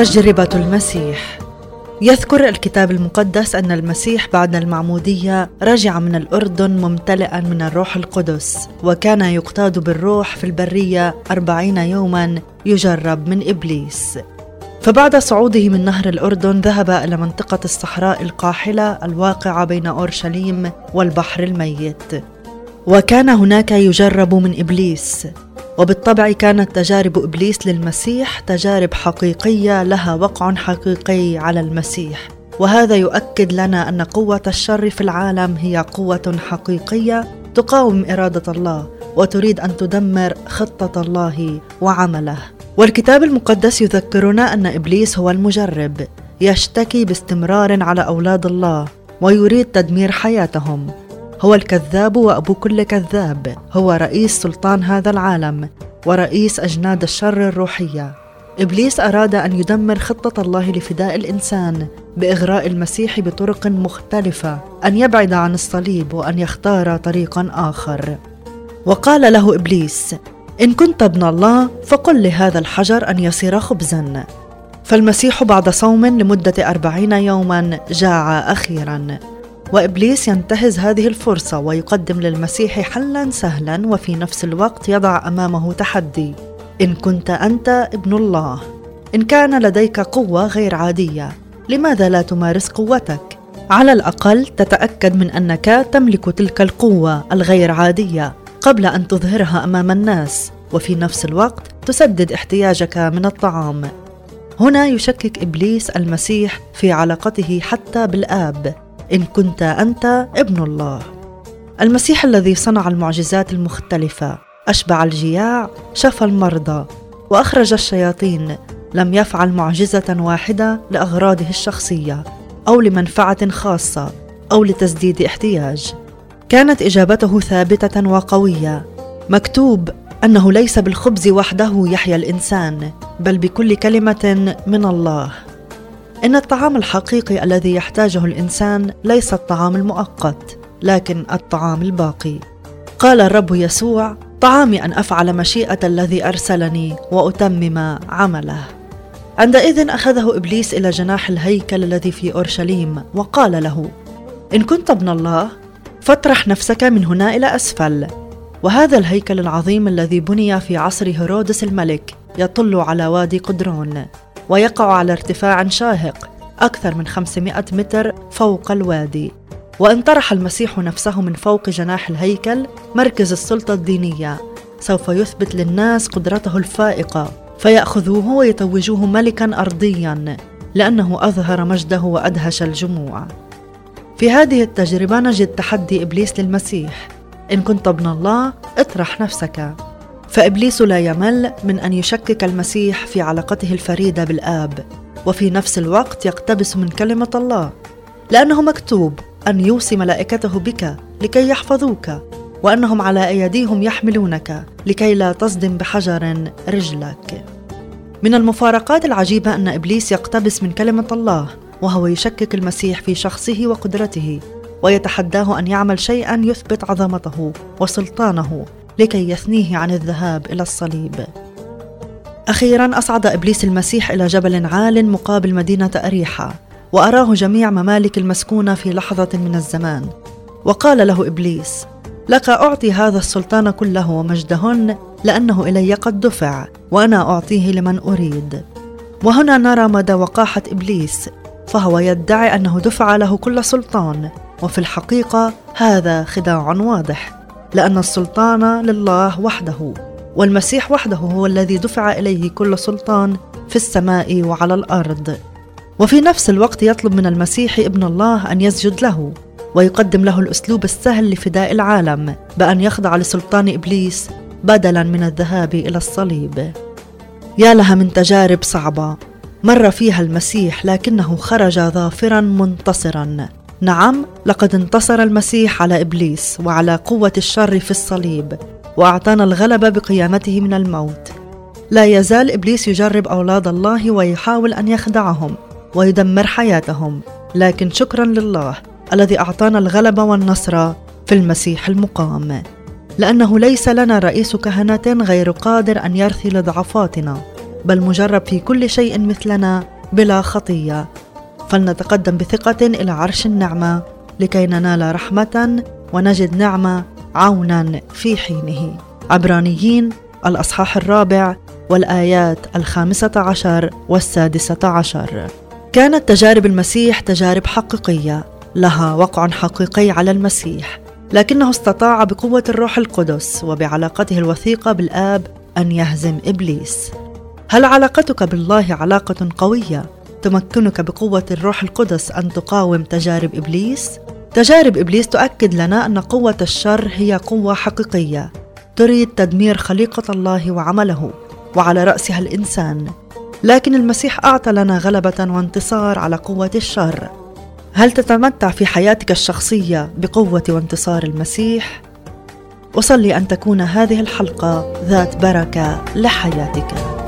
تجربة المسيح. يذكر الكتاب المقدس أن المسيح بعد المعمودية رجع من الأردن ممتلئا من الروح القدس وكان يقتاد بالروح في البرية أربعين يوما يجرب من إبليس. فبعد صعوده من نهر الأردن ذهب إلى منطقة الصحراء القاحلة الواقعة بين أورشليم والبحر الميت. وكان هناك يجرب من إبليس. وبالطبع كانت تجارب إبليس للمسيح تجارب حقيقية لها وقع حقيقي على المسيح. وهذا يؤكد لنا أن قوة الشر في العالم هي قوة حقيقية تقاوم إرادة الله وتريد أن تدمر خطة الله وعمله. والكتاب المقدس يذكرنا أن إبليس هو المجرب يشتكي باستمرار على أولاد الله ويريد تدمير حياتهم. هو الكذاب وأبو كل كذاب. هو رئيس سلطان هذا العالم ورئيس أجناد الشر الروحية. إبليس أراد أن يدمر خطة الله لفداء الإنسان بإغراء المسيح بطرق مختلفة أن يبعد عن الصليب وأن يختار طريقا آخر. وقال له إبليس إن كنت ابن الله فقل لهذا الحجر أن يصير خبزا. فالمسيح بعد صوم لمدة أربعين يوما جاع أخيرا. وإبليس ينتهز هذه الفرصة ويقدم للمسيح حلا سهلا وفي نفس الوقت يضع أمامه تحدي. إن كنت أنت ابن الله. إن كان لديك قوة غير عادية. لماذا لا تمارس قوتك؟ على الأقل تتأكد من أنك تملك تلك القوة الغير عادية قبل أن تظهرها أمام الناس وفي نفس الوقت تسدد احتياجك من الطعام. هنا يشكك إبليس المسيح في علاقته حتى بالآب. إن كنت أنت ابن الله. المسيح الذي صنع المعجزات المختلفة أشبع الجياع شفى المرضى وأخرج الشياطين لم يفعل معجزة واحدة لأغراضه الشخصية أو لمنفعة خاصة أو لتسديد احتياج. كانت إجابته ثابتة وقوية. مكتوب أنه ليس بالخبز وحده يحيا الإنسان بل بكل كلمة من الله. إن الطعام الحقيقي الذي يحتاجه الإنسان ليس الطعام المؤقت، لكن الطعام الباقي. قال الرب يسوع: طعامي أن أفعل مشيئة الذي أرسلني وأتمم عمله. عندئذ أخذه إبليس إلى جناح الهيكل الذي في أورشليم وقال له: إن كنت ابن الله فاطرح نفسك من هنا إلى أسفل. وهذا الهيكل العظيم الذي بني في عصر هيرودس الملك يطل على وادي قدرون ويقع على ارتفاع شاهق أكثر من 500 متر فوق الوادي. وإن طرح المسيح نفسه من فوق جناح الهيكل مركز السلطة الدينية. سوف يثبت للناس قدرته الفائقة. فيأخذوه ويتوجوه ملكا أرضيا لأنه أظهر مجده وأدهش الجموع. في هذه التجربة نجد تحدي إبليس للمسيح. إن كنت ابن الله اطرح نفسك. فإبليس لا يمل من أن يشكك المسيح في علاقته الفريدة بالآب وفي نفس الوقت يقتبس من كلمة الله. لأنه مكتوب أن يوصي ملائكته بك لكي يحفظوك وأنهم على أيديهم يحملونك لكي لا تصدم بحجر رجلك. من المفارقات العجيبة أن إبليس يقتبس من كلمة الله وهو يشكك المسيح في شخصه وقدرته ويتحداه أن يعمل شيئا يثبت عظمته وسلطانه. لكي يثنيه عن الذهاب إلى الصليب. أخيرا أصعد إبليس المسيح إلى جبل عال مقابل مدينة أريحة وأراه جميع ممالك المسكونة في لحظة من الزمان. وقال له إبليس لك أعطي هذا السلطان كله ومجدهن لأنه إلي قد دفع وأنا أعطيه لمن أريد. وهنا نرى مدى وقاحة إبليس فهو يدعي أنه دفع له كل سلطان وفي الحقيقة هذا خداع واضح. لأن السلطان لله وحده والمسيح وحده هو الذي دفع إليه كل سلطان في السماء وعلى الأرض. وفي نفس الوقت يطلب من المسيح ابن الله أن يسجد له ويقدم له الأسلوب السهل لفداء العالم بأن يخضع لسلطان إبليس بدلا من الذهاب إلى الصليب. يا لها من تجارب صعبة مر فيها المسيح لكنه خرج ظافرا منتصرا. نعم لقد انتصر المسيح على إبليس وعلى قوة الشر في الصليب وأعطانا الغلبه بقيامته من الموت. لا يزال إبليس يجرب أولاد الله ويحاول أن يخدعهم ويدمر حياتهم لكن شكرا لله الذي أعطانا الغلبه والنصر في المسيح المقام. لأنه ليس لنا رئيس كهنة غير قادر أن يرثي لضعفاتنا بل مجرب في كل شيء مثلنا بلا خطية. فلنتقدم بثقة إلى عرش النعمة لكي ننال رحمة ونجد نعمة عونا في حينه. عبرانيين الأصحاح الرابع والآيات الخامسة عشر والسادسة عشر. كانت تجارب المسيح تجارب حقيقية لها وقع حقيقي على المسيح لكنه استطاع بقوة الروح القدس وبعلاقته الوثيقة بالآب أن يهزم إبليس. هل علاقتك بالله علاقة قوية؟ تمكنك بقوة الروح القدس أن تقاوم تجارب إبليس؟ تجارب إبليس تؤكد لنا أن قوة الشر هي قوة حقيقية. تريد تدمير خليقة الله وعمله وعلى رأسها الإنسان. لكن المسيح أعطى لنا غلبة وانتصار على قوة الشر. هل تتمتع في حياتك الشخصية بقوة وانتصار المسيح؟ أصلي أن تكون هذه الحلقة ذات بركة لحياتك.